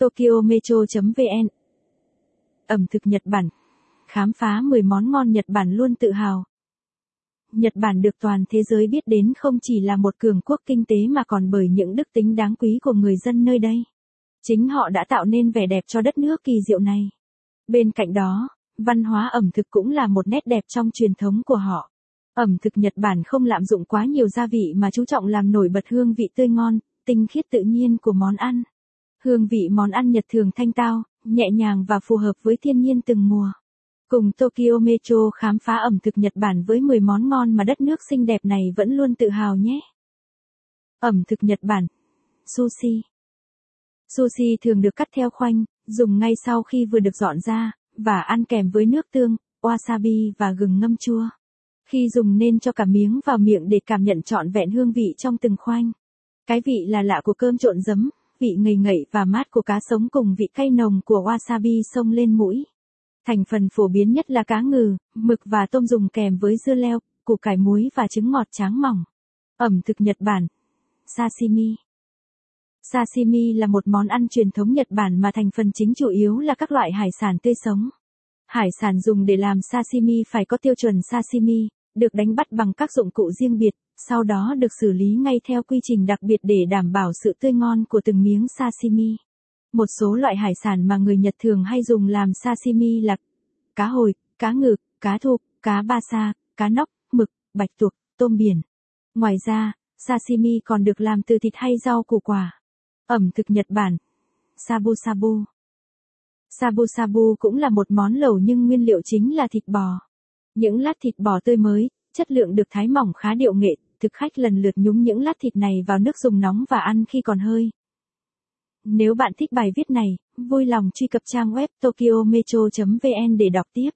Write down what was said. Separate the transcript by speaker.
Speaker 1: Tokyo Metro.vn Ẩm thực Nhật Bản Khám phá 10 món ngon Nhật Bản luôn tự hào. Nhật Bản được toàn thế giới biết đến không chỉ là một cường quốc kinh tế mà còn bởi những đức tính đáng quý của người dân nơi đây. Chính họ đã tạo nên vẻ đẹp cho đất nước kỳ diệu này. Bên cạnh đó, văn hóa ẩm thực cũng là một nét đẹp trong truyền thống của họ. Ẩm thực Nhật Bản không lạm dụng quá nhiều gia vị mà chú trọng làm nổi bật hương vị tươi ngon, tinh khiết tự nhiên của món ăn. Hương vị món ăn Nhật thường thanh tao, nhẹ nhàng và phù hợp với thiên nhiên từng mùa. Cùng Tokyo Metro khám phá ẩm thực Nhật Bản với 10 món ngon mà đất nước xinh đẹp này vẫn luôn tự hào nhé. Ẩm thực Nhật Bản Sushi Sushi thường được cắt theo khoanh, dùng ngay sau khi vừa được dọn ra, và ăn kèm với nước tương, wasabi và gừng ngâm chua. Khi dùng nên cho cả miếng vào miệng để cảm nhận trọn vẹn hương vị trong từng khoanh. Cái vị là lạ của cơm trộn giấm, vị ngầy ngậy và mát của cá sống cùng vị cay nồng của wasabi xông lên mũi. Thành phần phổ biến nhất là cá ngừ, mực và tôm dùng kèm với dưa leo, củ cải muối và trứng ngọt tráng mỏng. Ẩm thực Nhật Bản. Sashimi. Sashimi là một món ăn truyền thống Nhật Bản mà thành phần chính chủ yếu là các loại hải sản tươi sống. Hải sản dùng để làm sashimi phải có tiêu chuẩn sashimi, được đánh bắt bằng các dụng cụ riêng biệt, sau đó được xử lý ngay theo quy trình đặc biệt để đảm bảo sự tươi ngon của từng miếng sashimi. Một số loại hải sản mà người Nhật thường hay dùng làm sashimi là cá hồi, cá ngừ, cá thu, cá ba sa, cá nóc, mực, bạch tuộc, tôm biển. Ngoài ra, sashimi còn được làm từ thịt hay rau củ quả. Ẩm thực Nhật Bản. Sabu sabu. Sabu sabu cũng là một món lẩu nhưng nguyên liệu chính là thịt bò. Những lát thịt bò tươi mới, chất lượng được thái mỏng khá điệu nghệ, thực khách lần lượt nhúng những lát thịt này vào nước dùng nóng và ăn khi còn hơi. Nếu bạn thích bài viết này, vui lòng truy cập trang web tokyometro.vn để đọc tiếp.